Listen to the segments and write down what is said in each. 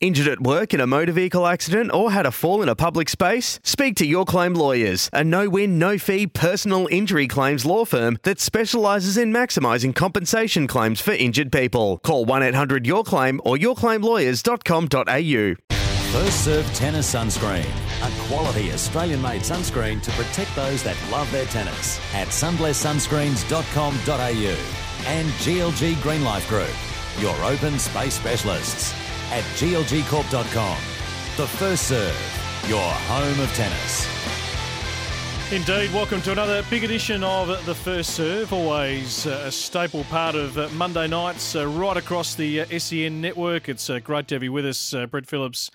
Injured at work in a motor vehicle accident or had a fall in a public space? Speak to Your Claim Lawyers, a no win, no fee personal injury claims law firm that specialises in maximising compensation claims for injured people. Call 1 800 Your Claim or yourclaimlawyers.com.au. First Serve Tennis Sunscreen, a quality Australian made sunscreen to protect those that love their tennis at sunblesssunscreens.com.au and GLG Green Life Group, your open space specialists at glgcorp.com. The First Serve, your home of tennis. Indeed, welcome to another big edition of The First Serve, always uh, a staple part of uh, Monday nights uh, right across the SEN network. It's great to have you with us, Brett Phillips.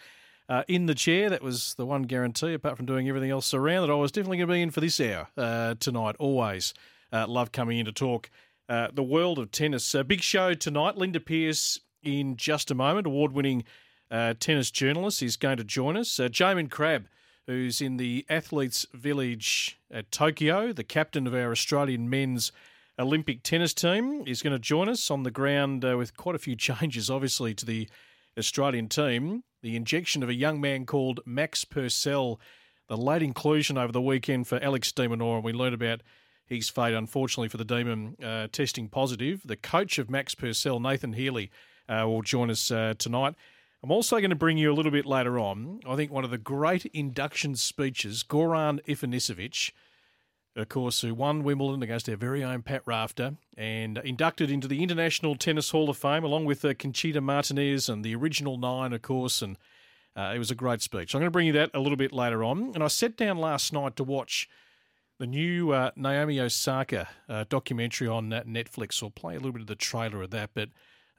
Uh, in the chair, that was the one guarantee, apart from doing everything else around, that I was definitely going to be in for this hour uh, tonight. Always uh, love coming in to talk the world of tennis. A big show tonight. Linda Pearce in just a moment. Award winning uh, tennis journalist is going to join us. Uh, Jaymon Crabb, who's in the Athletes Village at Tokyo, the captain of our Australian men's Olympic tennis team, is going to join us on the ground uh, with quite a few changes, obviously, to the Australian team. The injection of a young man called Max Purcell, the late inclusion over the weekend for Alex de Minaur, and we learned about his fate, unfortunately, for the Demon uh, testing positive. The coach of Max Purcell, Nathan Healey, will join us uh, tonight. I'm also going to bring you a little bit later on, I think, one of the great induction speeches, Goran Ivanisevic, of course, who won Wimbledon against our very own Pat Rafter and inducted into the International Tennis Hall of Fame along with uh, Conchita Martinez and the original nine, of course. And uh, it was a great speech. So I'm going to bring you that a little bit later on. And I sat down last night to watch the new uh, Naomi Osaka uh, documentary on uh, Netflix. I'll play a little bit of the trailer of that, but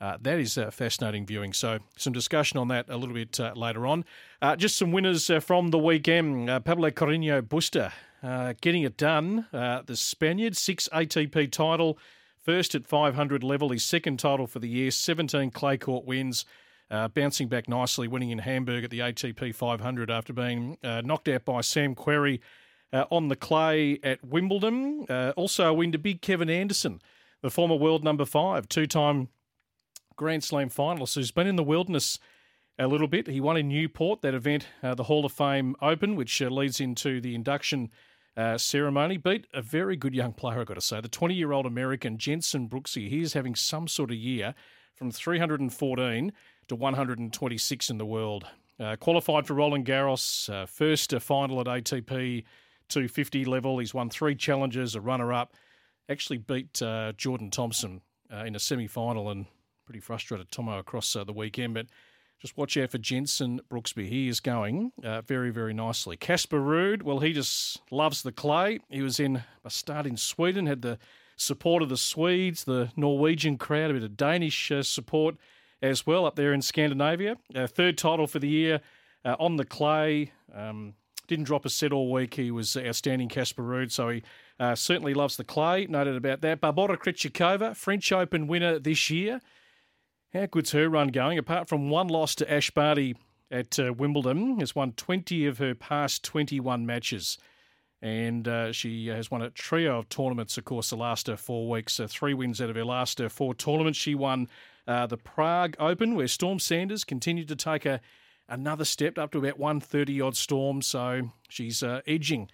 uh, that is uh, fascinating viewing. So, some discussion on that a little bit uh, later on. Uh, just some winners uh, from the weekend. Pablo Carreño Busta getting it done. the Spaniard, six ATP title, first at 500 level, his second title for the year, 17 clay court wins. bouncing back nicely, winning in Hamburg at the ATP 500 after being knocked out by Sam Querrey on the clay at Wimbledon. also a win to big Kevin Anderson, the former world number five, two time Grand Slam finalist who's been in the wilderness a little bit. He won in Newport, that event, uh, the Hall of Fame Open, which uh, leads into the induction uh, ceremony. Beat a very good young player, I've got to say. The 20 year old American Jensen Brooksby. He is having some sort of year from 314 to 126 in the world. Uh, qualified for Roland Garros, uh, first uh, final at ATP 250 level. He's won three challenges, a runner up. Actually beat Jordan Thompson in a semi final and pretty frustrated Tomo across uh, the weekend, but just watch out for Jensen Brooksby. He is going uh, very, very nicely. Casper Ruud, well, he just loves the clay. He was in Båstad in Sweden, had the support of the Swedes, the Norwegian crowd, a bit of Danish uh, support as well up there in Scandinavia. Uh, third title for the year uh, on the clay. Um, didn't drop a set all week. He was outstanding, Casper Ruud, so he uh, certainly loves the clay. Noted about that. Barbora Krejcikova, French Open winner this year. How good's her run going? Apart from one loss to Ash Barty at uh, Wimbledon, has won 20 of her past 21 matches. And uh, she has won a trio of tournaments, of course, the last uh, four weeks. Uh, three wins out of her last uh, four tournaments. She won uh, the Prague Open, where Storm Sanders continued to take a, another step up to about 130 odd Storm. So she's edging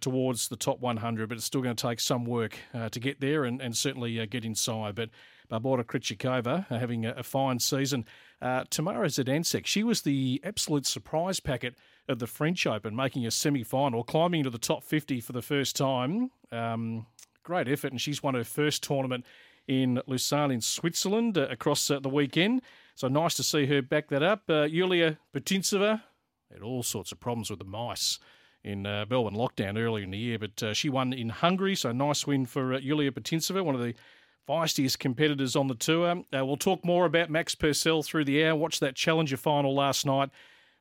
towards the top 100, but it's still going to take some work to get there and, and certainly get inside. But Barbora Krejcikova having a, a, fine season. Uh, Tamara Zidansek, she was the absolute surprise packet of the French Open, making a semi-final, climbing into the top 50 for the first time. Um, great effort, and she's won her first tournament in Lucerne in Switzerland uh, across uh, the weekend. So nice to see her back that up. Uh, Yulia Putintseva had all sorts of problems with the mice in uh, Melbourne lockdown earlier in the year, but uh, she won in Hungary, so nice win for uh, Yulia Putintseva, one of the feistiest competitors on the tour. Uh, we'll talk more about Max Purcell through the hour. Watch that Challenger final last night.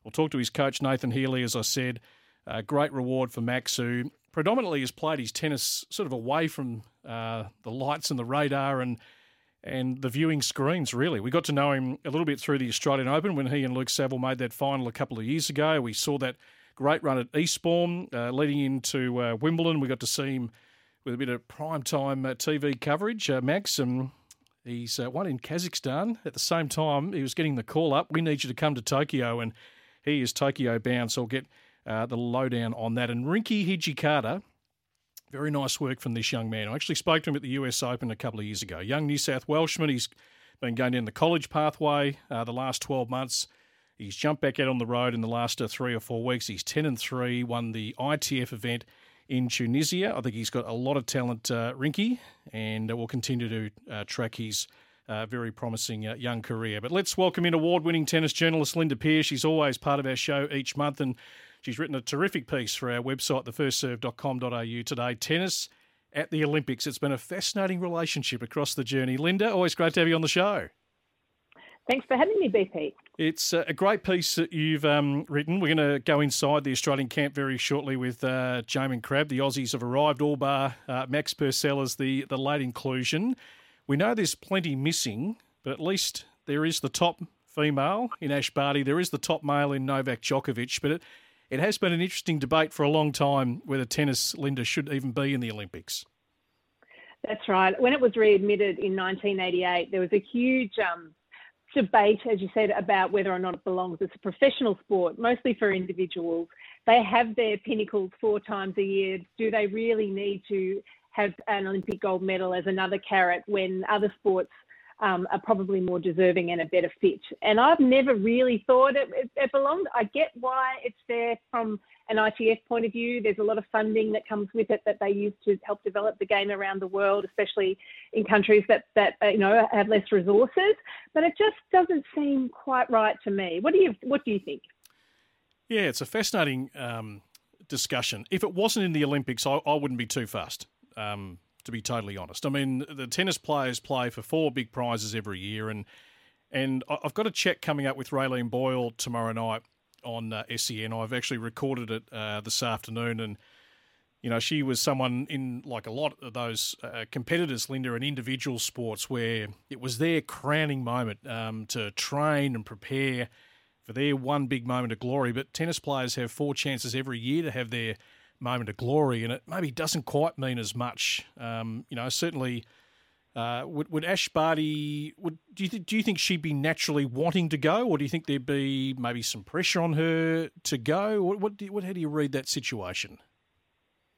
We'll talk to his coach, Nathan Healey, as I said. Uh, great reward for Max, who predominantly has played his tennis sort of away from uh, the lights and the radar and and the viewing screens, really. We got to know him a little bit through the Australian Open when he and Luke Saville made that final a couple of years ago. We saw that great run at Eastbourne uh, leading into uh, Wimbledon. We got to see him with a bit of prime time uh, TV coverage. Uh, Max, and He's uh, won in Kazakhstan. At the same time, he was getting the call up. We need you to come to Tokyo, and he is Tokyo bound. So I'll get uh, the lowdown on that. And Rinky Hijikata, very nice work from this young man. I actually spoke to him at the US Open a couple of years ago. Young New South Welshman. He's been going down the college pathway uh, the last 12 months. He's jumped back out on the road in the last uh, three or four weeks. He's 10 and 3, won the ITF event in Tunisia. I think he's got a lot of talent, uh, Rinky, and we'll continue to uh, track his uh, very promising uh, young career. But let's welcome in award winning tennis journalist Linda Pearce. She's always part of our show each month, and she's written a terrific piece for our website, thefirstserve.com.au today. Tennis at the Olympics. It's been a fascinating relationship across the journey. Linda, always great to have you on the show. Thanks for having me, BP. It's a great piece that you've um, written. We're going to go inside the Australian camp very shortly with uh, Jaymon Crabb. The Aussies have arrived, all bar uh, Max Purcell as the, the late inclusion. We know there's plenty missing, but at least there is the top female in Ash Barty. There is the top male in Novak Djokovic. But it, it has been an interesting debate for a long time whether tennis, Linda, should even be in the Olympics. That's right. When it was readmitted in 1988, there was a huge um, debate, as you said, about whether or not it belongs. It's a professional sport, mostly for individuals. They have their pinnacles four times a year. Do they really need to have an Olympic gold medal as another carrot when other sports um, are probably more deserving and a better fit? And I've never really thought it, it, it belonged. I get why it's there from an ITF point of view. There's a lot of funding that comes with it that they use to help develop the game around the world, especially in countries that that uh, you know have less resources. But it just doesn't seem quite right to me. What do you What do you think? Yeah, it's a fascinating um, discussion. If it wasn't in the Olympics, I, I wouldn't be too fast. Um, to be totally honest, I mean the tennis players play for four big prizes every year, and and I've got a check coming up with Raelene Boyle tomorrow night on uh, SEN. I've actually recorded it uh, this afternoon, and you know she was someone in like a lot of those uh, competitors, Linda, in individual sports where it was their crowning moment um, to train and prepare for their one big moment of glory. But tennis players have four chances every year to have their moment of glory, and it maybe doesn't quite mean as much. Um, you know, certainly uh, would, would Ash Barty would do you th- do you think she'd be naturally wanting to go, or do you think there'd be maybe some pressure on her to go? What what, do, what how do you read that situation?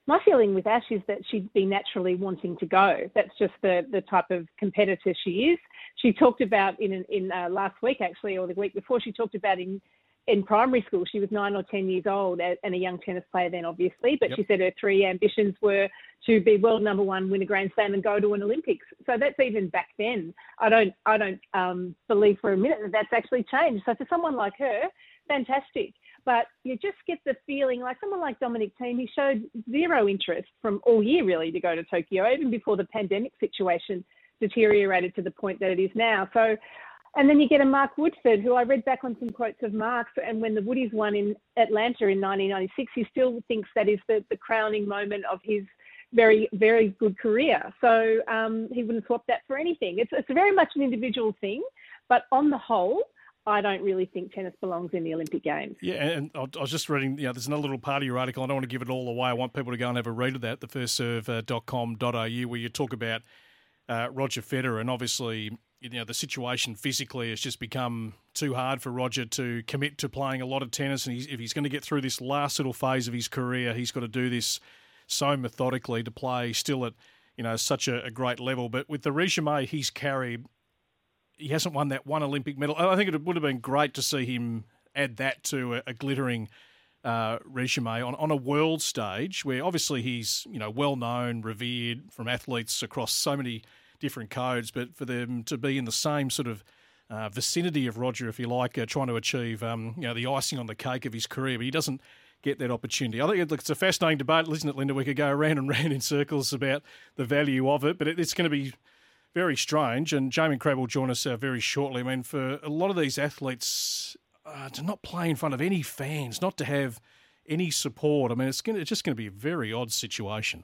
My feeling with Ash is that she'd be naturally wanting to go. That's just the the type of competitor she is. She talked about in in uh, last week actually, or the week before, she talked about in in primary school, she was nine or 10 years old and a young tennis player then, obviously. But yep. she said her three ambitions were to be world number one, win a Grand Slam, and go to an Olympics. So that's even back then. I don't, I don't um, believe for a minute that that's actually changed. So for someone like her, fantastic. But you just get the feeling like someone like Dominic Thiem, he showed zero interest from all year really to go to Tokyo, even before the pandemic situation deteriorated to the point that it is now. So and then you get a Mark Woodforde, who I read back on some quotes of Mark's, and when the Woodies won in Atlanta in 1996, he still thinks that is the, the crowning moment of his very, very good career. So um, he wouldn't swap that for anything. It's, it's very much an individual thing, but on the whole, I don't really think tennis belongs in the Olympic Games. Yeah, and I was just reading, you know, there's another little part of your article. I don't want to give it all away. I want people to go and have a read of that, the thefirstserve.com.au, where you talk about uh, Roger Federer and obviously you know the situation physically has just become too hard for Roger to commit to playing a lot of tennis, and he's, if he's going to get through this last little phase of his career, he's got to do this so methodically to play still at you know such a, a great level. But with the resume he's carried, he hasn't won that one Olympic medal. I think it would have been great to see him add that to a, a glittering uh, resume on, on a world stage where obviously he's you know well known, revered from athletes across so many different codes, but for them to be in the same sort of uh, vicinity of Roger, if you like, uh, trying to achieve um, you know the icing on the cake of his career, but he doesn't get that opportunity. I think it's a fascinating debate, isn't it, Linda? We could go around and round in circles about the value of it, but it's going to be very strange. And Jaymon Crabb will join us uh, very shortly. I mean, for a lot of these athletes uh, to not play in front of any fans, not to have any support, I mean, it's, gonna, it's just going to be a very odd situation.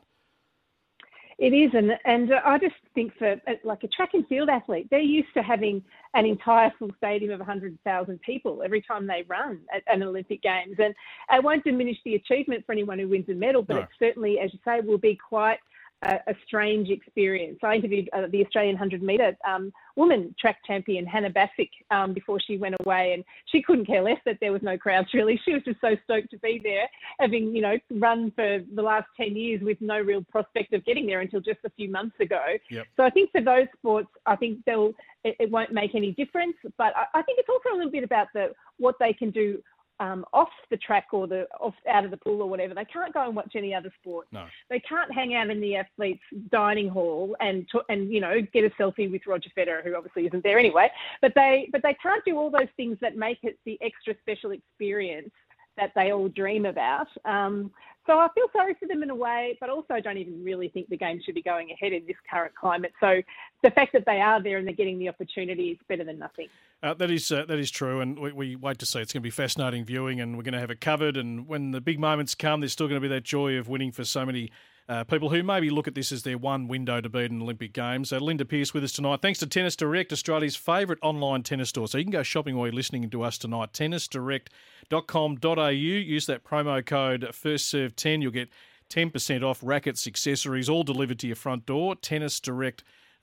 It is, and and I just think for uh, like a track and field athlete, they're used to having an entire full stadium of 100,000 people every time they run at an Olympic Games, and it won't diminish the achievement for anyone who wins a medal, but no. it certainly, as you say, will be quite a, a strange experience. I interviewed uh, the Australian 100 metre um, woman track champion Hana Basic um, before she went away, and she couldn't care less that there was no crowds. Really, she was just so stoked to be there, having you know run for the last 10 years with no real prospect of getting there until just a few months ago. Yep. So I think for those sports, I think they'll it, it won't make any difference. But I, I think it's also a little bit about the what they can do um, off the track or the off out of the pool or whatever. They can't go and watch any other sport. No. They can't hang out in the athletes' dining hall and to, and you know get a selfie with Roger Federer, who obviously isn't there anyway. But they but they can't do all those things that make it the extra special experience that they all dream about. Um, so I feel sorry for them in a way, but also I don't even really think the game should be going ahead in this current climate. So the fact that they are there and they're getting the opportunity is better than nothing. Uh, that is uh, that is true, and we, we, wait to see. It's going to be fascinating viewing, and we're going to have it covered. And when the big moments come, there's still going to be that joy of winning for so many uh, people who maybe look at this as their one window to beat an Olympic Games. Uh, Linda Pearce with us tonight. Thanks to Tennis Direct, Australia's favourite online tennis store. So you can go shopping while you're listening to us tonight. Tennisdirect.com.au. Use that promo code FirstServe10. You'll get 10% off rackets, accessories, all delivered to your front door.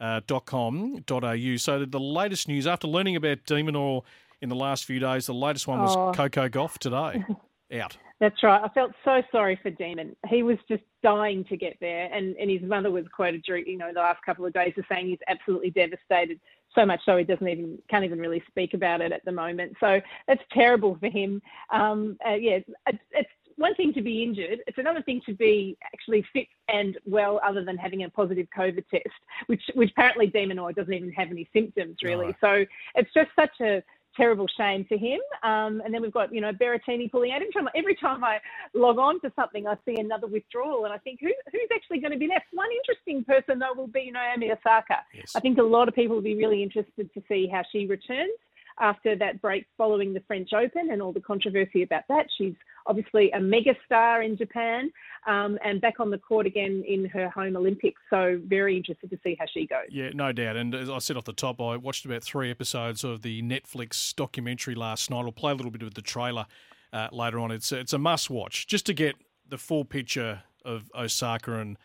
Tennisdirect.com.au. So the latest news after learning about de Minaur in the last few days, the latest one was Oh. Coco Gauff today. Out. That's right. I felt so sorry for Demon. He was just dying to get there, and, and his mother was quoted during you know the last couple of days as saying he's absolutely devastated. So much so he doesn't even can't even really speak about it at the moment. So that's terrible for him. Um, uh, yeah, it's, it's one thing to be injured. It's another thing to be actually fit and well, other than having a positive COVID test, which which apparently Demonoid doesn't even have any symptoms really. Right. So it's just such a terrible shame for him. Um, and then we've got, you know, Berrettini pulling out. Every time, every time I log on to something, I see another withdrawal, and I think, who, who's actually going to be left? One interesting person, though, will be Naomi Osaka. Yes. I think a lot of people will be really interested to see how she returns after that break following the French Open and all the controversy about that. She's obviously a mega star in Japan um, and back on the court again in her home Olympics. So very interested to see how she goes. Yeah, no doubt. And as I said off the top, I watched about three episodes of the Netflix documentary last night. I'll play a little bit of the trailer uh, later on. It's it's a must watch just to get the full picture of Osaka and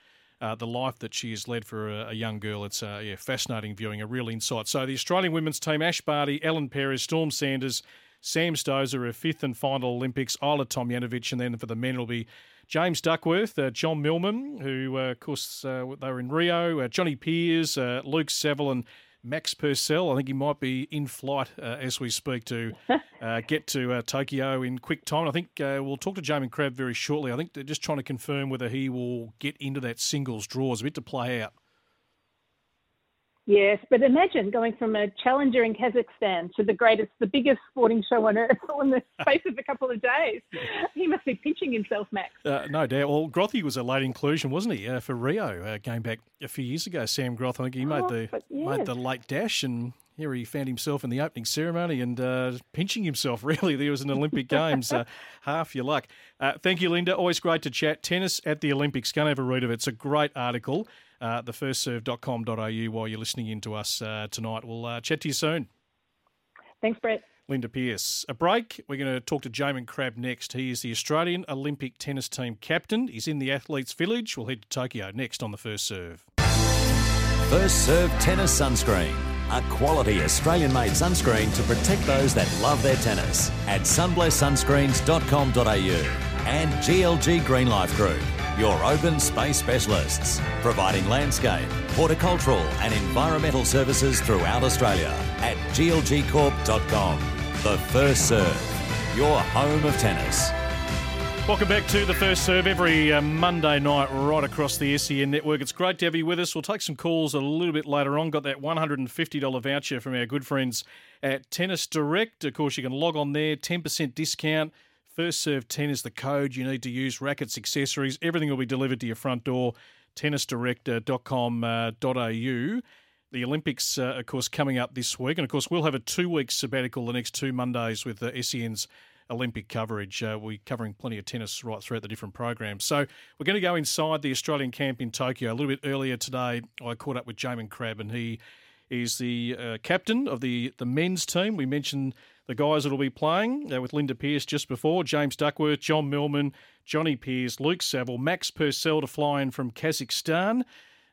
uh, the life that she has led for a, a young girl. It's uh, yeah, fascinating viewing, a real insight. So the Australian women's team: Ash Barty, Ellen Perez, Storm Sanders, Sam Stosur, her fifth and final Olympics. Ajla Tomljanovic, and then for the men it'll be James Duckworth, uh, John Millman, who uh, of course uh, they were in Rio, uh, Johnny Peers, uh, Luke Saville, and Max Purcell. I think he might be in flight uh, as we speak to uh, get to uh, Tokyo in quick time. I think uh, we'll talk to Jaymon Crabb very shortly. I think they're just trying to confirm whether he will get into that singles draw. It's a bit to play out. Yes, but imagine going from a challenger in Kazakhstan to the greatest, the biggest sporting show on earth in the space of a couple of days. He must be pinching himself, Max. Uh, no doubt. Well, Grothy was a late inclusion, wasn't he, uh, for Rio, uh, going back a few years ago. Sam Groth, I think he made Oh, the but made the late dash, and here he found himself in the opening ceremony and uh, pinching himself. Really, there was an Olympic Games. Uh, half your luck. Uh, thank you, Linda. Always great to chat. Tennis at the Olympics. Go and have a read of it. It's a great article. Uh, thefirstserve.com.au while you're listening in to us uh, tonight. We'll uh, chat to you soon. Thanks, Brett. Linda Pearce. A break. We're going to talk to Jaymon Crabb next. He is the Australian Olympic tennis team captain. He's in the athletes' village. We'll head to Tokyo next on the first serve. First Serve Tennis Sunscreen. A quality Australian made sunscreen to protect those that love their tennis at sunblesssunscreens.com.au and GLG Green Life Group, your open space specialists, providing landscape, horticultural and environmental services throughout Australia at glgcorp.com. The First Serve, your home of tennis. Welcome back to the first serve every uh, Monday night right across the SEN network. It's great to have you with us. We'll take some calls a little bit later on. Got that $150 voucher from our good friends at Tennis Direct. Of course, you can log on there, 10% discount. First serve 10 is the code you need to use. Rackets, accessories, everything will be delivered to your front door. Tennisdirect.com.au. The Olympics, uh, of course, coming up this week. And of course, we'll have a two week sabbatical the next two Mondays with the SEN's Olympic coverage. Uh, we're covering plenty of tennis right throughout the different programs. So we're going to go inside the Australian camp in Tokyo. A little bit earlier today, I caught up with Jaymon Crabb, and he is the uh, captain of the, the men's team. We mentioned the guys that will be playing uh, with Linda Pearce just before, James Duckworth, John Millman, Johnny Peers, Luke Saville, Max Purcell to fly in from Kazakhstan.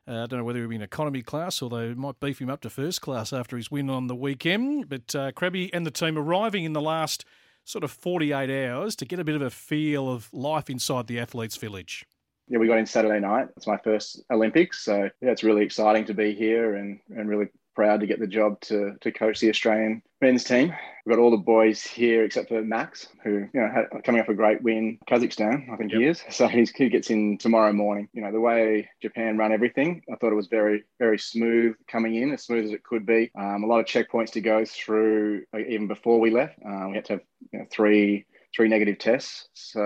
Uh, I don't know whether he'll be in economy class although they might beef him up to first class after his win on the weekend. But uh, Krabby and the team arriving in the last sort of 48 hours to get a bit of a feel of life inside the athletes' village. Yeah, we got in Saturday night. It's my first Olympics. So, yeah, it's really exciting to be here and, and really proud to get the job to, to coach the Australian men's team. We've got all the boys here except for Max, who you know had, coming off a great win, Kazakhstan, I think yep. he is. So he gets in tomorrow morning. You know the way Japan run everything, I thought it was very very smooth coming in, as smooth as it could be. Um, a lot of checkpoints to go through even before we left. Uh, we had to have you know, three three negative tests. So,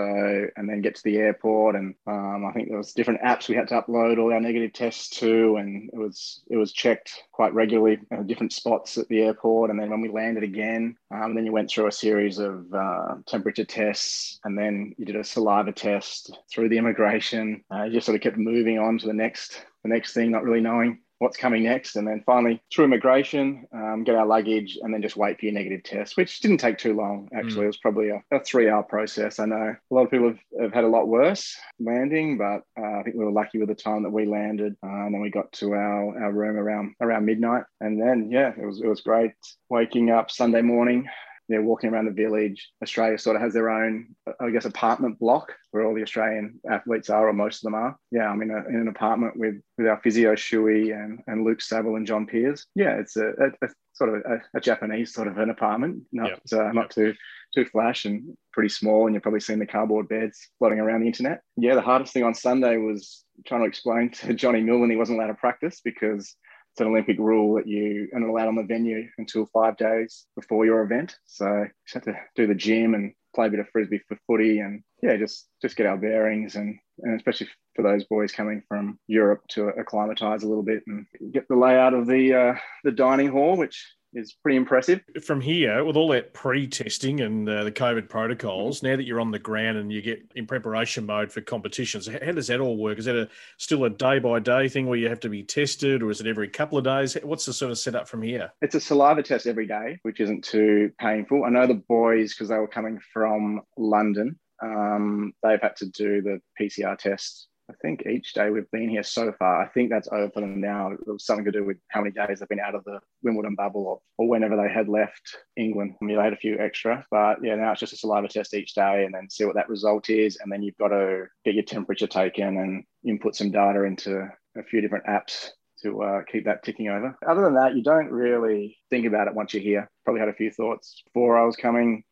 and then get to the airport, and um, I think there was different apps we had to upload all our negative tests to, and it was it was checked quite regularly at different spots at the airport. And then when we landed again, um, then you went through a series of uh, temperature tests, and then you did a saliva test through the immigration. Uh, you just sort of kept moving on to the next the next thing, not really knowing what's coming next, and then finally through immigration, um, get our luggage, and then just wait for your negative test, which didn't take too long. Actually, mm. it was probably a, a three-hour process. I know a lot of people have, have had a lot worse landing, but uh, I think we were lucky with the time that we landed, uh, and then we got to our, our room around around midnight, and then yeah, it was it was great waking up Sunday morning you know, walking around the village. Australia sort of has their own, I guess, apartment block where all the Australian athletes are, or most of them are. Yeah, I'm in, a, in an apartment with with our physio Shui and, and Luke Saville and John Peers. Yeah, it's a, a, a sort of a, a, Japanese sort of an apartment, not yep. uh, not yep. too too flash and pretty small. And you've probably seen the cardboard beds floating around the internet. Yeah, the hardest thing on Sunday was trying to explain to Johnny Millman he wasn't allowed to practice because it's an Olympic rule that you are not allowed on the venue until five days before your event. So just have to do the gym and play a bit of frisbee for footy and yeah, just just get our bearings and and especially for those boys coming from Europe to acclimatise a little bit and get the layout of the uh, the dining hall, which is pretty impressive. From here, with all that pre-testing and uh, the COVID protocols, now that you're on the ground and you get in preparation mode for competitions, how does that all work? Is that a still a day-by-day thing where you have to be tested, or is it every couple of days? What's the sort of setup from here? It's a saliva test every day, which isn't too painful. I know the boys because they were coming from London. Um, they've had to do the PCR test I think each day we've been here so far, I think that's over for them now. It was something to do with how many days they've been out of the Wimbledon bubble or, or whenever they had left England. I mean, they had a few extra, but yeah, now it's just a saliva test each day and then see what that result is. And then you've got to get your temperature taken and input some data into a few different apps to uh, keep that ticking over. Other than that, you don't really think about it once you're here. Probably had a few thoughts before I was coming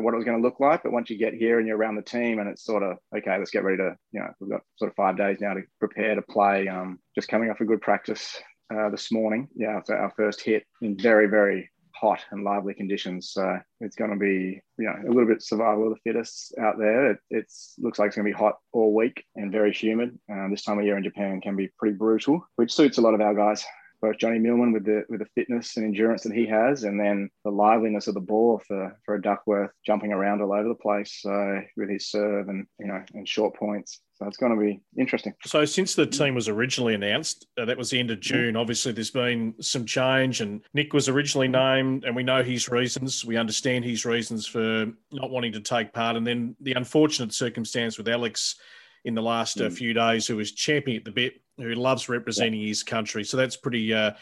what it was going to look like. But once you get here and you're around the team, and it's sort of okay, let's get ready to, you know, we've got sort of five days now to prepare to play. Um, just coming off a good practice uh, this morning, yeah, so our first hit in very, very hot and lively conditions. So it's going to be, you know, a little bit survival of the fittest out there. It it's, looks like it's going to be hot all week and very humid. Um, this time of year in Japan can be pretty brutal, which suits a lot of our guys both Johnny Millman with the with the fitness and endurance that he has, and then the liveliness of the ball for for a Duckworth jumping around all over the place uh, with his serve and you know and short points. So it's going to be interesting. So since the team was originally announced, uh, that was the end of June. Mm-hmm. Obviously, there's been some change, and Nick was originally named, and we know his reasons. We understand his reasons for not wanting to take part, and then the unfortunate circumstance with Alex in the last uh, mm. few days, who was champing at the bit who loves representing yeah. his country. So that's pretty uh,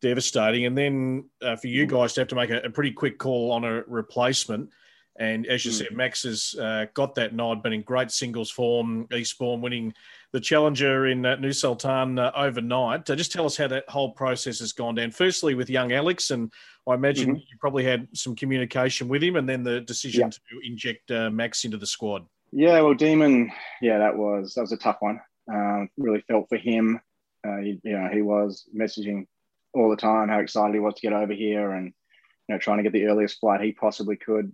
devastating. And then uh, for you mm. guys to have to make a, a, pretty quick call on a replacement. And as you mm. said, Max has uh, got that nod, been in great singles form, Eastbourne winning the Challenger in uh, Nur Sultan uh, overnight. Uh, just tell us how that whole process has gone down. Firstly, with young Alex, and I imagine mm-hmm. you probably had some communication with him, and then the decision yeah. to inject uh, Max into the squad. Yeah, well, Demon, yeah, that was that was a tough one. Um, really felt for him. Uh, he, you know, he was messaging all the time how excited he was to get over here and you know trying to get the earliest flight he possibly could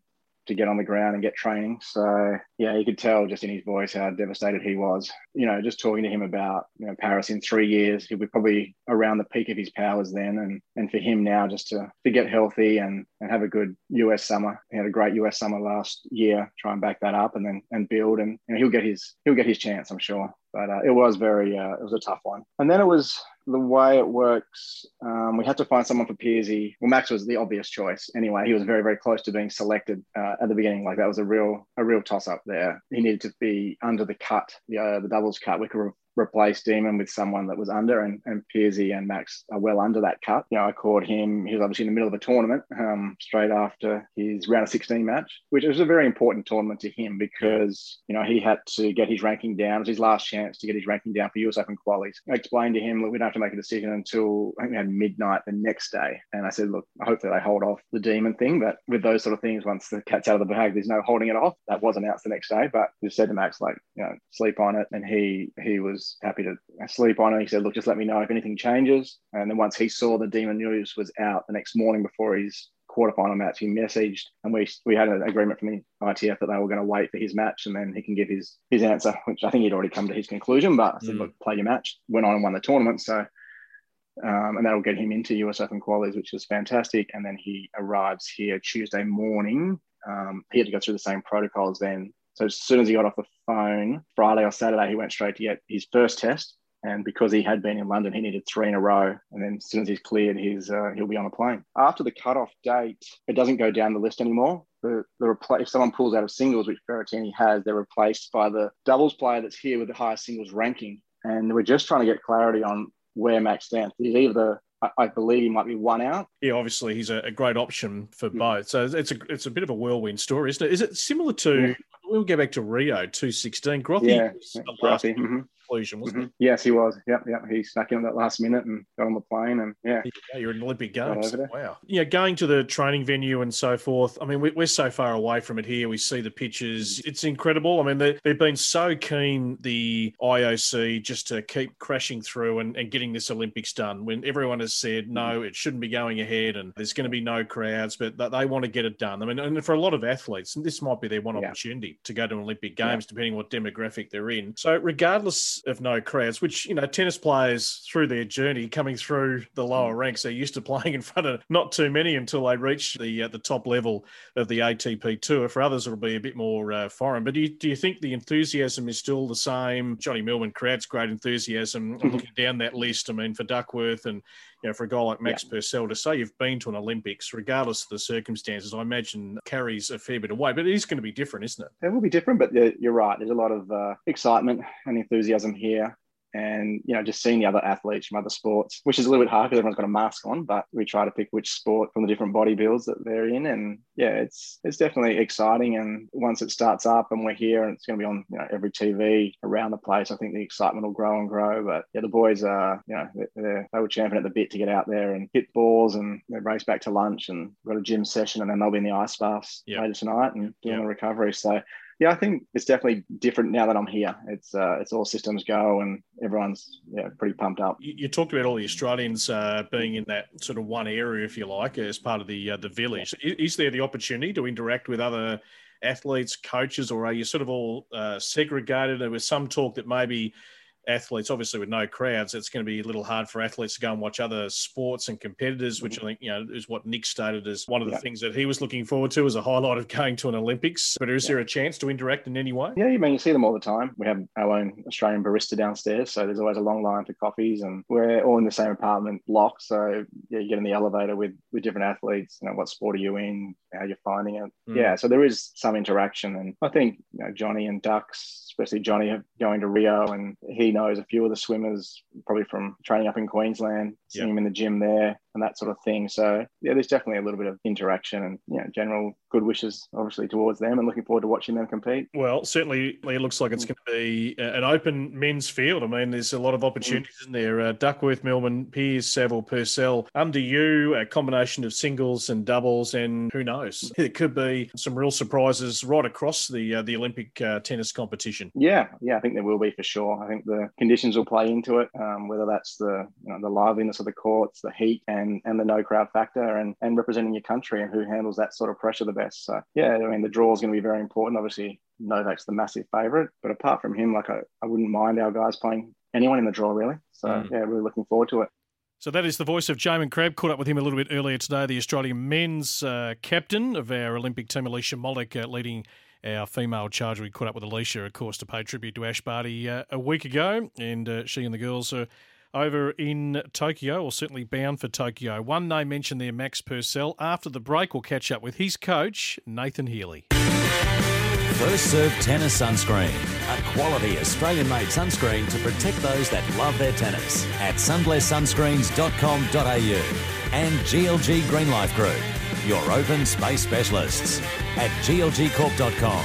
to get on the ground and get training. So yeah, you could tell just in his voice how devastated he was. You know, just talking to him about you know Paris in three years, he'll be probably around the peak of his powers then, and and for him now just to to get healthy and and have a good US summer. He had a great US summer last year. Try and back that up and then and build, and you know, he'll get his he'll get his chance, I'm sure. But uh, it was very uh, it was a tough one. And then it was the way it works, um, we had to find someone for Pearsy. Well, Max was the obvious choice anyway. He was very, very close to being selected uh, at the beginning. Like that was a real, a real toss up there. He needed to be under the cut, the uh, the doubles cut. We could replace Demon with someone that was under, and, and Pearsy and Max are well under that cut. You know, I caught him. He was obviously in the middle of a tournament um, straight after his round of 16 match, which was a very important tournament to him because, you know, he had to get his ranking down. It was his last chance to get his ranking down for US Open qualies. I explained to him, look, we don't have to make a decision until I think we had midnight the next day. And I said, look, hopefully they hold off the Demon thing. But with those sort of things, once the cat's out of the bag, there's no holding it off. That was announced the next day. But we said to Max, like, you know, sleep on it. And he he was happy to sleep on it. He said, look, just let me know if anything changes. And then once he saw the Demon news was out the next morning before his quarterfinal match, he messaged and we we had an agreement from the ITF that they were going to wait for his match and then he can give his his answer, which I think he'd already come to his conclusion. But I said, mm. look, play your match. Went on and won the tournament. So um, and that'll get him into US Open qualies, which is fantastic. And then he arrives here Tuesday morning. Um, he had to go through the same protocols then. So as soon as he got off the phone, Friday or Saturday, he went straight to get his first test. And because he had been in London, he needed three in a row. And then as soon as he's cleared, he's uh, he'll be on a plane. After the cutoff date, it doesn't go down the list anymore. The, the repl- if someone pulls out of singles, which Berrettini has, they're replaced by the doubles player that's here with the highest singles ranking. And we're just trying to get clarity on where Max stands. He's either the, I, believe he might be one out. Yeah, obviously he's a, a great option for mm. both. So it's a it's a bit of a whirlwind story, isn't it? Is it similar to? Yeah. We'll go back to Rio two sixteen. Grothy yeah, Grothy. Mm-hmm conclusion, wasn't mm-hmm. it? Yes, he was. Yep, yep. He snuck in that last minute and got on the plane, and yeah, yeah you're in Olympic Games. Wow. Yeah, going to the training venue and so forth. I mean, we're so far away from it here. We see the pictures. It's incredible. I mean, they, they've been so keen, the IOC, just to keep crashing through and, and getting this Olympics done. When everyone has said no, it shouldn't be going ahead, and there's going to be no crowds, but they want to get it done. I mean, and for a lot of athletes, this might be their one yeah. opportunity to go to Olympic Games, yeah. depending what demographic they're in. So, regardless of no crowds which you know tennis players through their journey coming through the lower mm. ranks are used to playing in front of not too many until they reach the uh, the top level of the ATP tour. For others, it'll be a bit more uh, foreign. But do you, do you think the enthusiasm is still the same? Johnny Millman creates great enthusiasm. Mm-hmm. Looking down that list, I mean, for Duckworth and you know, for a guy like Max yeah. Purcell to say you've been to an Olympics, regardless of the circumstances, I imagine carries a fair bit of weight. But it is going to be different, isn't it? It will be different, but you're right. There's a lot of uh, excitement and enthusiasm here and you know just seeing the other athletes from other sports which is a little bit hard because everyone's got a mask on but we try to pick which sport from the different body builds that they're in and yeah it's it's definitely exciting and once it starts up and we're here and it's going to be on you know every tv around the place i think the excitement will grow and grow but yeah the boys are you know they're, they were champing at the bit to get out there and hit balls and they race back to lunch and got a gym session and then they'll be in the ice baths yep. later tonight and doing yep. the recovery so yeah, I think it's definitely different now that I'm here. It's uh, it's all systems go, and everyone's yeah pretty pumped up. You, you talked about all the Australians uh, being in that sort of one area, if you like, as part of the uh, the village. Is, is, there the opportunity to interact with other athletes, coaches, or are you sort of all uh, segregated? There was some talk that maybe athletes, obviously with no crowds, it's going to be a little hard for athletes to go and watch other sports and competitors, which I think, you know, is what Nick stated as one of the yeah. things that he was looking forward to as a highlight of going to an Olympics. But is yeah. there a chance to interact in any way? Yeah, I mean, you see them all the time. We have our own Australian barista downstairs. So there's always a long line for coffees and we're all in the same apartment block. So yeah, you get in the elevator with, with different athletes, you know, what sport are you in, how you're finding it. Mm. Yeah, so there is some interaction. And I think, you know, Johnny and Ducks, especially Johnny going to Rio and he knows a few of the swimmers probably from training up in Queensland, seeing yep. him in the gym there and that sort of thing. So yeah, there's definitely a little bit of interaction and you know general good wishes obviously towards them and looking forward to watching them compete. Well, certainly it looks like it's mm. going to be an open men's field. I mean, there's a lot of opportunities mm. in there. Uh, Duckworth, Millman, Peers, Saville, Purcell. Under you, a combination of singles and doubles, and who knows, it could be some real surprises right across the uh, the Olympic uh, tennis competition. Yeah, yeah, I think there will be for sure. I think the conditions will play into it, um, whether that's the you know, the liveliness of the courts, the heat, and and the no crowd factor, and and representing your country and who handles that sort of pressure the best. So yeah, I mean the draw is going to be very important. Obviously, Novak's the massive favourite, but apart from him, like I, I wouldn't mind our guys playing anyone in the draw really. So mm. yeah, really looking forward to it. So that is the voice of Jaymon Crabb. Caught up with him a little bit earlier today. The Australian men's uh, captain of our Olympic team, Alicia Molik, uh, leading our female charge. We caught up with Alicia, of course, to pay tribute to Ash Barty uh, a week ago, and uh, she and the girls are over in Tokyo, or certainly bound for Tokyo. One name mentioned there, Max Purcell. After the break, we'll catch up with his coach, Nathan Healey. First Serve Tennis Sunscreen, a quality Australian made sunscreen to protect those that love their tennis at sunblesssunscreens.com.au and GLG Green Life Group, your open space specialists at glgcorp.com.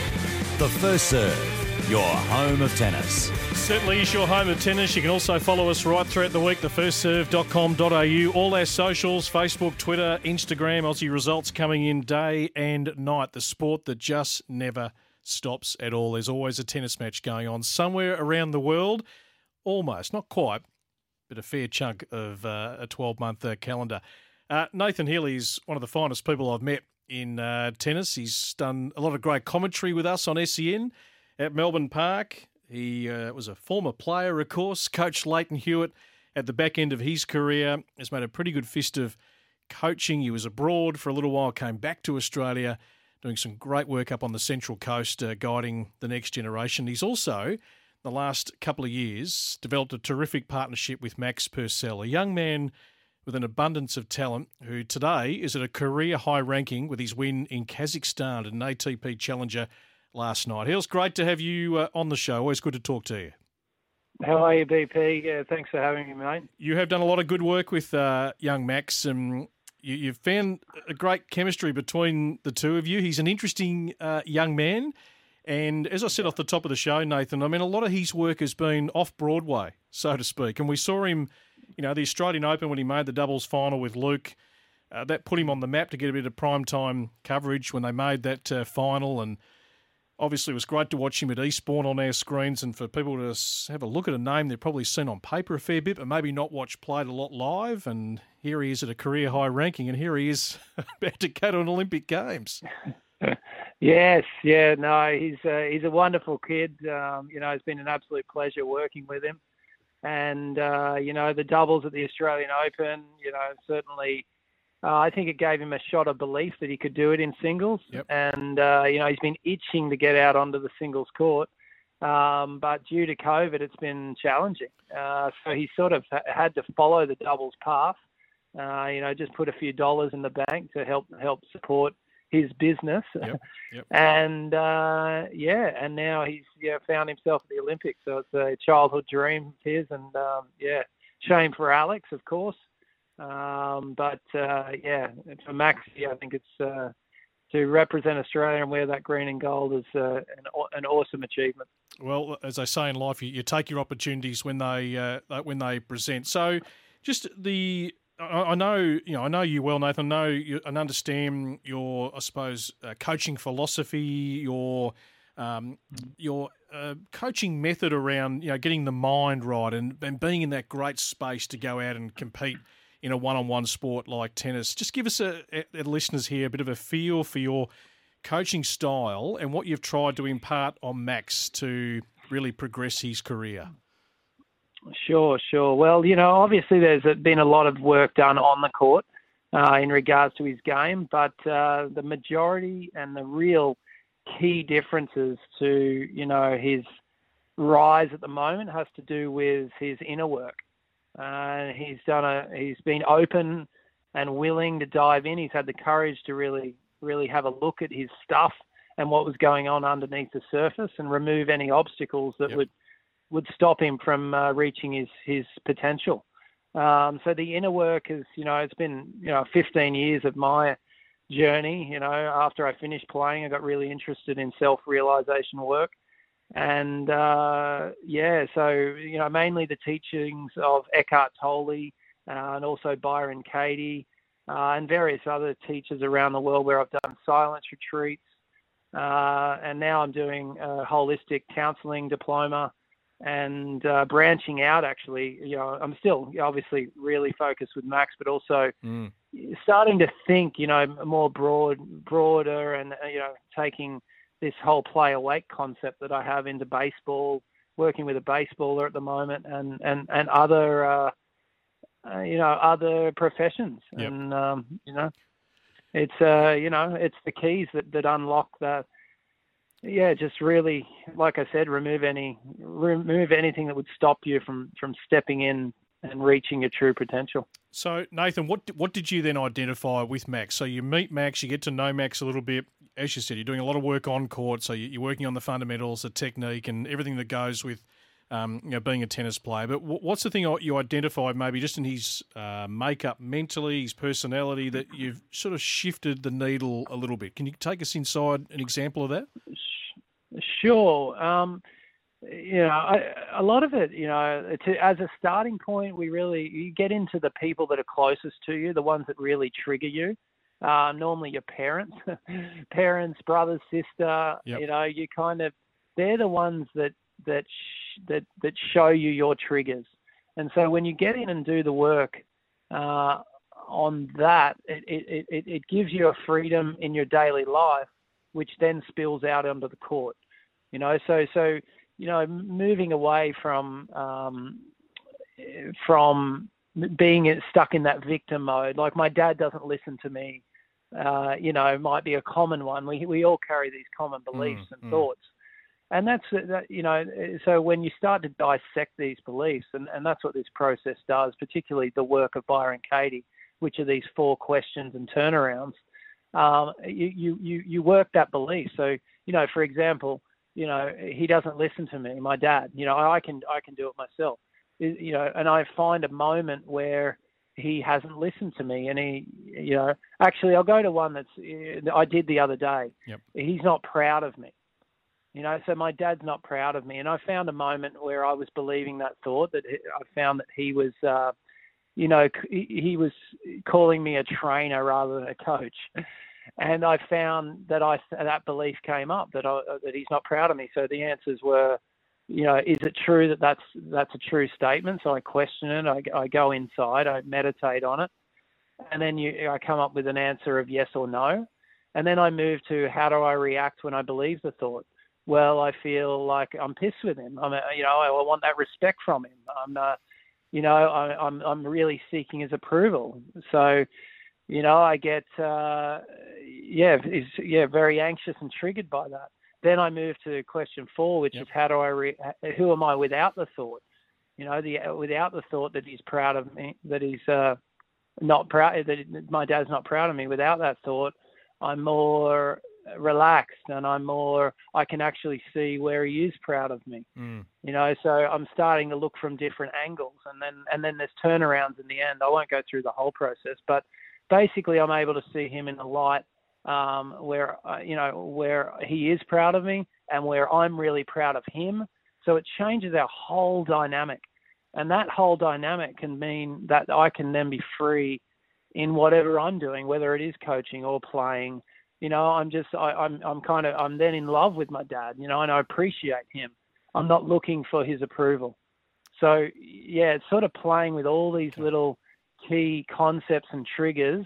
The First Serve, your home of tennis. Certainly is your home of tennis. You can also follow us right throughout the week, thefirstserve.com.au. All our socials, Facebook, Twitter, Instagram, Aussie results coming in day and night. The sport that just never stops at all. There's always a tennis match going on somewhere around the world. Almost, not quite, but a fair chunk of uh, a 12 month uh, calendar. Uh, Nathan Healey is one of the finest people I've met in uh, tennis. He's done a lot of great commentary with us on SEN at Melbourne Park. He uh, was a former player, of course, Coach Lleyton Hewitt at the back end of his career, has made a pretty good fist of coaching. He was abroad for a little while, came back to Australia, doing some great work up on the Central Coast, uh, guiding the next generation. He's also, the last couple of years, developed a terrific partnership with Max Purcell, a young man with an abundance of talent who today is at a career high ranking with his win in Kazakhstan at an ATP Challenger last night. Hills, great to have you uh, on the show. Always good to talk to you. How are you, BP? Yeah, thanks for having me, mate. You have done a lot of good work with uh, young Max, and you, you've found a great chemistry between the two of you. He's an interesting uh, young man. And as I said off the top of the show, Nathan, I mean, a lot of his work has been off Broadway, so to speak. And we saw him, you know, the Australian Open when he made the doubles final with Luke. Uh, that put him on the map to get a bit of prime time coverage when they made that uh, final. And obviously it was great to watch him at Eastbourne on our screens and for people to have a look at a name they've probably seen on paper a fair bit but maybe not watched played a lot live and here he is at a career high ranking and here he is about to go to an Olympic Games. yes, yeah, no, he's uh, he's a wonderful kid. Um, you know, it's been an absolute pleasure working with him, and uh, you know the doubles at the Australian Open. You know, certainly uh, I think it gave him a shot of belief that he could do it in singles. Yep. And, uh, you know, he's been itching to get out onto the singles court. Um, but due to COVID, it's been challenging. Uh, so he sort of had to follow the doubles path. Uh, you know, just put a few dollars in the bank to help help support his business. Yep. Yep. and uh, yeah, and now he's yeah, found himself at the Olympics. So it's a childhood dream of his, and um, yeah, shame for Alex, of course. Um, but uh, yeah, for Maxi, I think it's uh, to represent Australia and wear that green and gold is uh, an, an, awesome achievement. Well, as I say in life, you, you take your opportunities when they uh, when they present. So, just the I know you know I know you well, Nathan. I know you, and understand your I suppose uh, coaching philosophy, your um, your uh, coaching method around you know getting the mind right and, and being in that great space to go out and compete in a one-on-one sport like tennis. Just give us a, a, listeners here a bit of a feel for your coaching style and what you've tried to impart on Max to really progress his career. Sure, sure. Well, you know, obviously there's been a lot of work done on the court uh, in regards to his game, but uh, the majority and the real key differences to, you know, his rise at the moment has to do with his inner work. Uh, he's done a. He's been open and willing to dive in. He's had the courage to really, really have a look at his stuff and what was going on underneath the surface and remove any obstacles that yep. would would stop him from uh, reaching his his potential. Um, so the inner work is, you know, it's been you know 15 years of my journey. You know, after I finished playing, I got really interested in self-realization work and uh, yeah, so you know, mainly the teachings of Eckhart Tolle uh, and also Byron Katie uh, and various other teachers around the world where I've done silence retreats. Uh, and now I'm doing a holistic counseling diploma and uh, branching out actually. You know, I'm still obviously really focused with Max, but also mm. starting to think, you know, more broad, broader and, you know, taking – this whole play awake concept that I have into baseball, working with a baseballer at the moment, and and and other uh, uh, you know other professions, yep. and um, you know it's uh you know it's the keys that that unlock that. Yeah, just really, like I said, remove any remove anything that would stop you from from stepping in and reaching your true potential. So Nathan, what what did you then identify with Max? So you meet Max, you get to know Max a little bit. As you said, you're doing a lot of work on court, so you're working on the fundamentals, the technique, and everything that goes with um, you know, being a tennis player. But what's the thing you identified maybe just in his uh, makeup mentally, his personality, that you've sort of shifted the needle a little bit? Can you take us inside an example of that? Sure. Um, you know, I, a lot of it, you know, to, as a starting point, we really you get into the people that are closest to you, the ones that really trigger you. Uh, normally, your parents, parents, brothers, sister. Yep. You know, you kind of they're the ones that that sh- that that show you your triggers. And so when you get in and do the work uh, on that, it, it, it, it gives you a freedom in your daily life, which then spills out onto the court. You know, so so you know, moving away from um, from being stuck in that victim mode. Like my dad doesn't listen to me. Uh, you know, might be a common one. We we all carry these common mm, beliefs mm, and mm. thoughts, and that's that. You know, so when you start to dissect these beliefs, and and that's what this process does, particularly the work of Byron Katie, which are these four questions and turnarounds. Um, you, you you you work that belief. So you know, for example, you know, he doesn't listen to me, my dad. You know, I can I can do it myself. You know, and I find a moment where he hasn't listened to me, and he, you know, actually I'll go to one that's I did the other day. Yep. He's not proud of me. You know, so my dad's not proud of me, and I found a moment where I was believing that thought that I found that he was. Uh, you know, he was calling me a trainer rather than a coach and I found that I that belief came up that I, that he's not proud of me. So the answers were, you know, is it true that that's that's a true statement? So I question it. I, I go inside. I meditate on it, and then you, I come up with an answer of yes or no, and then I move to how do I react when I believe the thought. Well, I feel like I'm pissed with him. I'm, you know, I want that respect from him. I'm, uh, you know, I, I'm I'm really seeking his approval. So you know, I get uh, yeah, is yeah, very anxious and triggered by that. Then I move to question four, which yep. is how do I re- who am I without the thought? You know, the without the thought that he's proud of me, that he's uh, not proud, that my dad's not proud of me. Without that thought, I'm more relaxed and I'm more I can actually see where he is proud of me. Mm. You know, so I'm starting to look from different angles and then and then there's turnarounds in the end. I won't go through the whole process, but basically I'm able to see him in a light um, where uh, you know where he is proud of me and where I'm really proud of him. So it changes our whole dynamic, and that whole dynamic can mean that I can then be free in whatever I'm doing, whether it is coaching or playing. You know, I'm just I, I'm I'm kind of I'm then in love with my dad. You know, and I appreciate him. I'm not looking for his approval. So yeah, it's sort of playing with all these little key concepts and triggers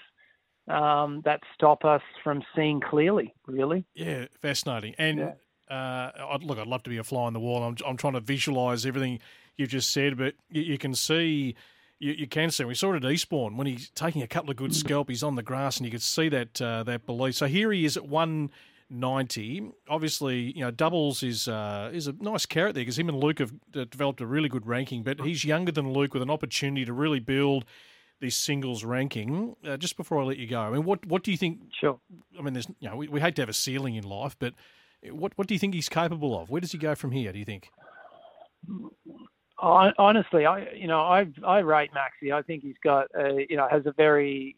um, that stop us from seeing clearly. Really. Yeah, fascinating. And yeah. Uh, look, I'd love to be a fly on the wall. I'm, I'm trying to visualize everything you've just said, but you, you can see. You, you, can see. We saw it at Eastbourne when he's taking a couple of good scalp. He's on the grass, and you could see that uh, that belief. So here he is at one ninety. Obviously, you know, doubles is uh, is a nice carrot there because him and Luke have developed a really good ranking. But he's younger than Luke with an opportunity to really build this singles ranking. Uh, just before I let you go, I mean, what what do you think? Sure. I mean, there's you know we, we hate to have a ceiling in life, but what what do you think he's capable of? Where does he go from here? Do you think? honestly, I you know I I rate Maxi. I think he's got a, you know has a very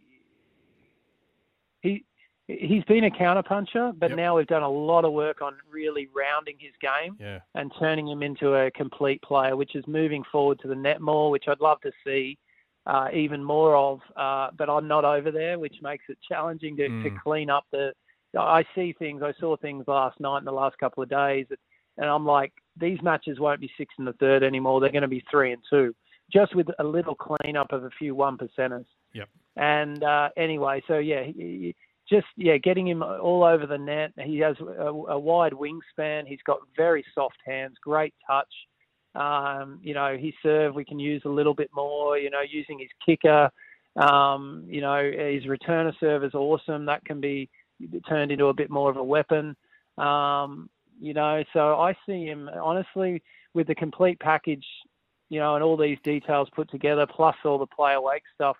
he he's been a counterpuncher, but yep. now we've done a lot of work on really rounding his game yeah. and turning him into a complete player, which is moving forward to the net more, which I'd love to see uh, even more of. Uh, but I'm not over there, which makes it challenging to, mm. to clean up the. I see things. I saw things last night and the last couple of days, and I'm like, these matches won't be six in the third anymore. They're going to be three and two, just with a little cleanup of a few one percenters. Yep. And uh, anyway, so yeah, he, he, just yeah, getting him all over the net. He has a, a wide wingspan. He's got very soft hands, great touch. Um, you know, his serve we can use a little bit more. You know, using his kicker. Um, you know, his returner serve is awesome. That can be turned into a bit more of a weapon. Um, you know, so I see him honestly with the complete package you know, and all these details put together, plus all the play awake stuff,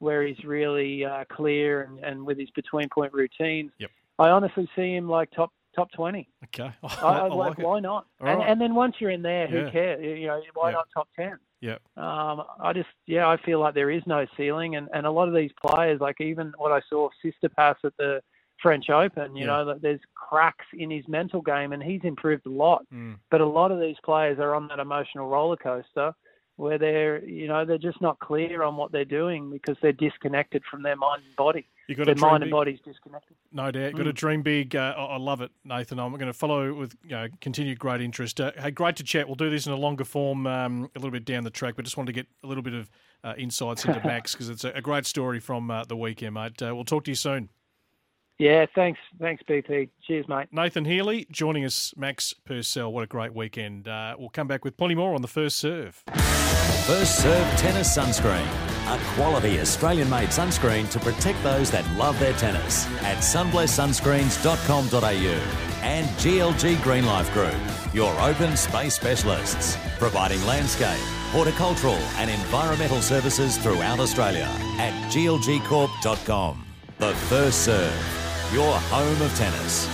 where he's really uh, clear and, and with his between point routines. Yep. I honestly see him like top top twenty. Okay. I, I, I like, why not? And, right. and then once you're in there, who Yeah. cares? You know, why Yeah. not top ten? Yeah. Um, I just, yeah, I feel like there is no ceiling, and, and a lot of these players, like even what I saw Tsitsipas at the French Open, you Yeah. know, that there's cracks in his mental game, and he's improved a lot. Mm. But a lot of these players are on that emotional roller coaster where they're, you know, they're just not clear on what they're doing because they're disconnected from their mind and body. You got Their mind and big, body's disconnected. no doubt. Got to dream big. Uh, I I love it, Nathan. I'm going to follow with you know, continued great interest. Uh, hey, great to chat. We'll do this in a longer form um, a little bit down the track, but just wanted to get a little bit of uh, insights into Max because it's a, a great story from uh, the weekend, mate. Uh, we'll talk to you soon. Yeah, thanks, thanks, BP. Cheers, mate. Nathan Healey joining us, Max Purcell. What a great weekend. Uh, we'll come back with plenty more on the first serve. First Serve Tennis Sunscreen. A quality Australian made sunscreen to protect those that love their tennis at sunblesssunscreens.com.au and GLG Green Life Group, your open space specialists, providing landscape, horticultural and environmental services throughout Australia at glgcorp.com. The First Serve, your home of tennis.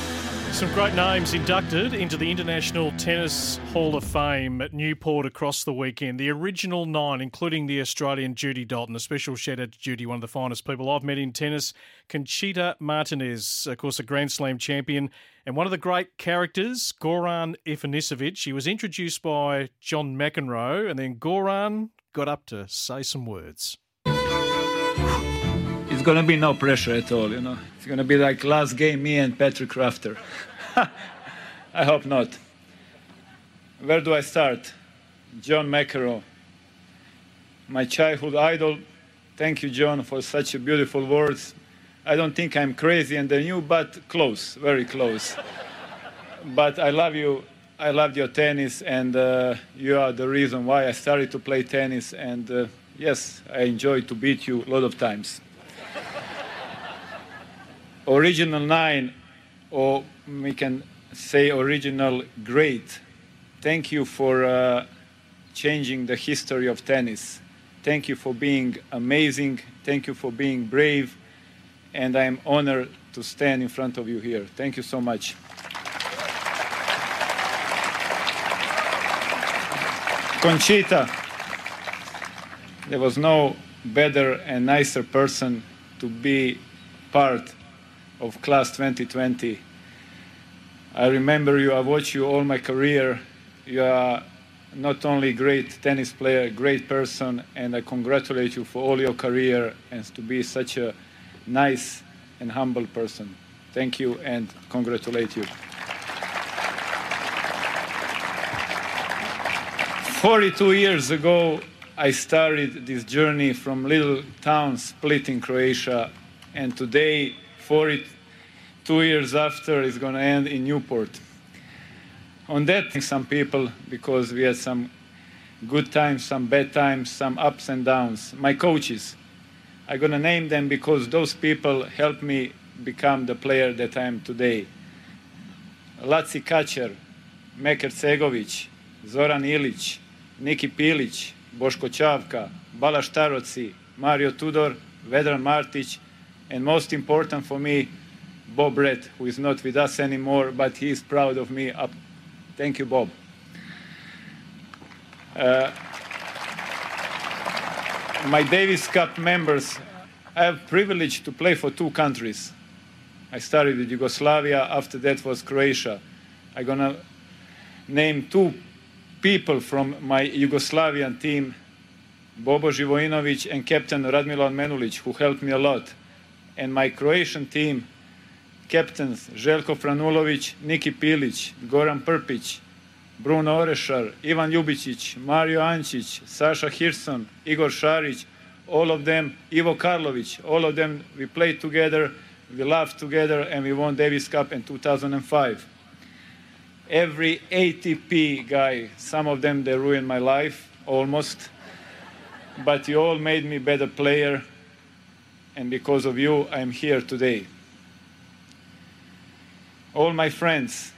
Some great names inducted into the International Tennis Hall of Fame at Newport across the weekend. The original nine, including the Australian Judy Dalton. A special shout out to Judy, one of the finest people I've met in tennis. Conchita Martinez, of course, a Grand Slam champion. And one of the great characters, Goran Ivanisevic. He was introduced by John McEnroe, and then Goran got up to say some words. It's gonna be no pressure at all, you know. It's gonna be like last game, me and Patrick Rafter. I hope not. Where do I start? John McEnroe, my childhood idol. Thank you, John, for such beautiful words. I don't think I'm crazy and than you, but close, very close. but I love you. I loved your tennis, and uh, you are the reason why I started to play tennis. And uh, yes, I enjoy to beat you a lot of times original nine, or we can say original great. Thank you for uh, changing the history of tennis. Thank you for being amazing. Thank you for being brave. And I'm honored to stand in front of you here. Thank you so much. Conchita, there was no better and nicer person to be part of class 2020. I remember you, I watched you all my career. You are not only great tennis player, great person, and I congratulate you for all your career and to be such a nice and humble person. Thank you and congratulate you. 42 years ago, I started this journey from little town Split in Croatia, and today, 42 years after, it's going to end in Newport. On that, some people, because we had some good times, some bad times, some ups and downs. My coaches, I'm going to name them because those people helped me become the player that I am today. Laci Kačer, Meker Cegović, Zoran Ilić, Niki Pilić, Boško Čavka, Balázs Taróczy, Mario Tudor, Vedran Martić, and most important for me, Bob Brett, who is not with us anymore, but he is proud of me. Up. Thank you, Bob. Uh, my Davis Cup members, I have privilege to play for two countries. I started with Yugoslavia, after that was Croatia. I'm gonna name two people from my Yugoslavian team, Bobo Živojinovic and Captain Radmilo Armenulić, who helped me a lot. And my Croatian team, captains Željko Franulovic, Niki Pilić, Goran Prpić, Bruno Orešar, Ivan Ljubicic, Mario Ančić, Saša Hiršzon, Igor Šarić, all of them, Ivo Karlovic, all of them, we played together, we laughed together, and we won Davis Cup in 2005 every ATP guy, some of them they ruined my life almost, but you all made me better player, and because of you, I'm here today. All my friends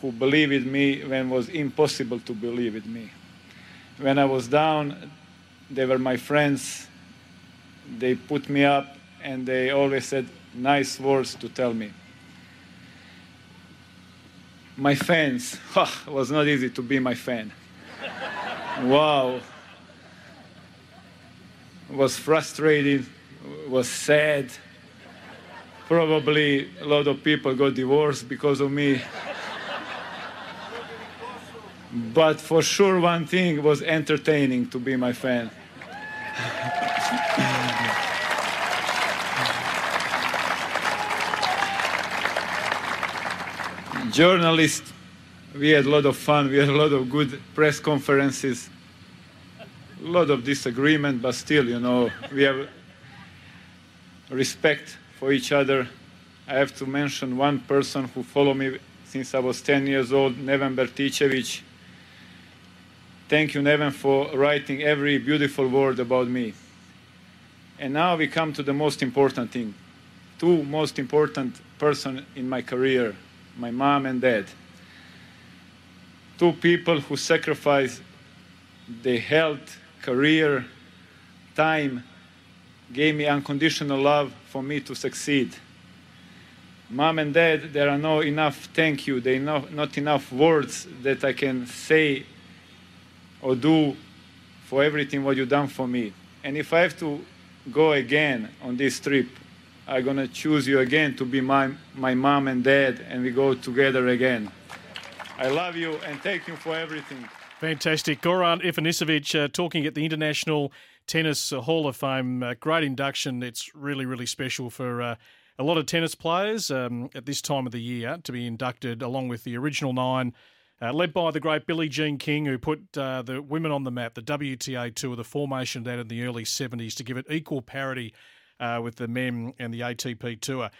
who believed in me when it was impossible to believe in me. when I was down, they were my friends. They put me up and they always said nice words to tell me. My fans, it was not easy to be my fan. wow. Was frustrated, was sad. Probably a lot of people got divorced because of me. but for sure, one thing was entertaining to be my fan. Journalists, we had a lot of fun, we had a lot of good press conferences, a lot of disagreement, but still, you know, we have respect for each other. I have to mention one person who followed me since I was 10 years old, Neven Berticevic. Thank you, Neven, for writing every beautiful word about me. And now we come to the most important thing. Two most important person in my career, my mom and dad. Two people who sacrificed their health, career, time, gave me unconditional love for me to succeed. Mom and dad, there are no enough thank you, there are not enough words that I can say or do for everything what you've done for me. And if I have to go again on this trip, I'm gonna choose you again to be my, my mom and dad, and we go together again. I love you and thank you for everything. Fantastic. Goran Ivanisevic uh, talking at the International Tennis Hall of Fame. Uh, great induction. It's really, really special for uh, a lot of tennis players um, at this time of the year to be inducted along with the original nine uh, led by the great Billie Jean King, who put uh, the women on the map, the WTA Tour, the formation of that in the early 70s to give it equal parity uh, with the men and the ATP Tour.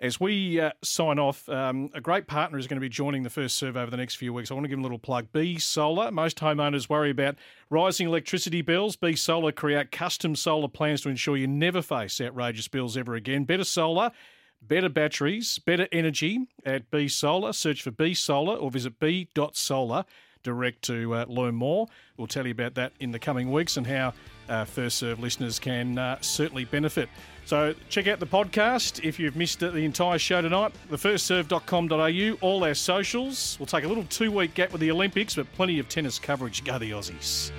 As we uh, sign off, um, a great partner is going to be joining the first serve over the next few weeks. I want to give a little plug. B Solar. Most homeowners worry about rising electricity bills. B Solar create custom solar plans to ensure you never face outrageous bills ever again. Better solar better batteries, better energy at B Solar. Search for B Solar or visit b.solar direct to uh, learn more. We'll tell you about that in the coming weeks and how uh, First Serve listeners can uh, certainly benefit. So check out the podcast if you've missed the entire show tonight. Thefirstserve.com.au, all our socials. We'll take a little two week gap with the Olympics, but plenty of tennis coverage. Go the Aussies.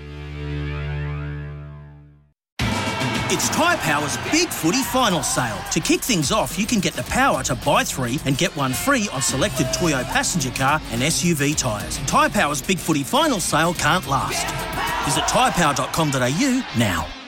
It's Tyre Power's Big Footy Final Sale. To kick things off, you can get the power to buy three and get one free on selected Toyo passenger car and SUV tyres. Tyre Power's Big Footy Final Sale can't last. Visit tyrepower.com.au now.